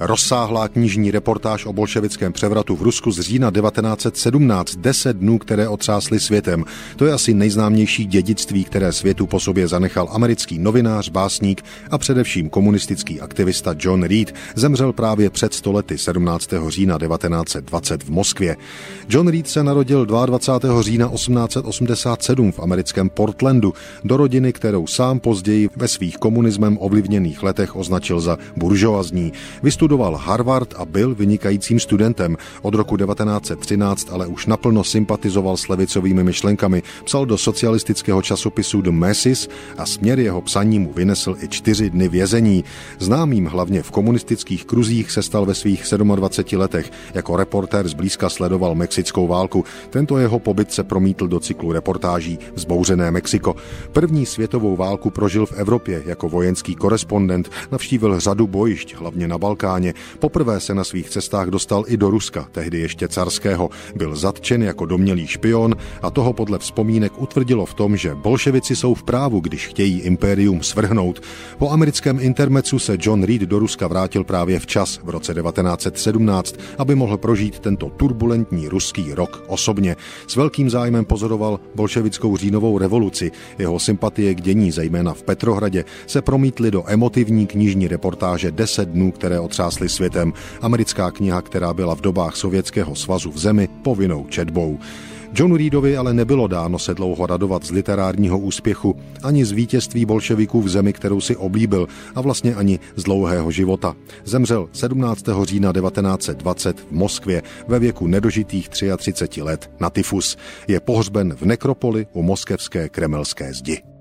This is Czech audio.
Rozsáhlá knižní reportáž o bolševickém převratu v Rusku z října 1917, 10 dnů, které otřásly světem. To je asi nejznámější dědictví, které světu po sobě zanechal americký novinář, básník a především komunistický aktivista John Reed. Zemřel právě před stolety 17. října 1920 v Moskvě. John Reed se narodil 22. října 1887 v americkém Portlandu do rodiny, kterou sám později ve svých komunismem ovlivněných letech označil za buržoazní. Vystudoval Harvard a byl vynikajícím studentem. Od roku 1913 ale už naplno sympatizoval s levicovými myšlenkami, psal do socialistického časopisu The Masses a směr jeho psaní mu vynesl i čtyři dny vězení. Známým hlavně v komunistických kruzích se stal ve svých 27 letech. Jako reportér zblízka sledoval mexickou válku. Tento jeho pobyt se promítl do cyklu reportáží Zbouřené Mexiko. První světovou válku prožil v Evropě jako vojenský korespondent, navštívil řadu bojišť, hlavně na Balkáně. Poprvé se na svých cestách dostal i do Ruska, tehdy ještě carského. Byl zatčen jako domělý špion a toho podle vzpomínek utvrdilo v tom, že bolševici jsou v právu, když chtějí impérium svrhnout. Po americkém intermecu se John Reed do Ruska vrátil právě včas v roce 1917, aby mohl prožít tento turbulentní ruský rok osobně. S velkým zájmem pozoroval bolševickou říjnovou revoluci. Jeho sympatie k dění, zejména v Petrohradě, se promítly do emotivní knižní reportáže 10 dnů, které otřásly světem. Americká kniha, která byla v dobách Sovětského svazu v zemi povinnou četbou. Johnu Reedovi ale nebylo dáno se dlouho radovat z literárního úspěchu, ani z vítězství bolševiků v zemi, kterou si oblíbil, a vlastně ani z dlouhého života. Zemřel 17. října 1920 v Moskvě ve věku nedožitých 33 let na tyfus. Je pohřben v nekropoli u moskevské kremelské zdi.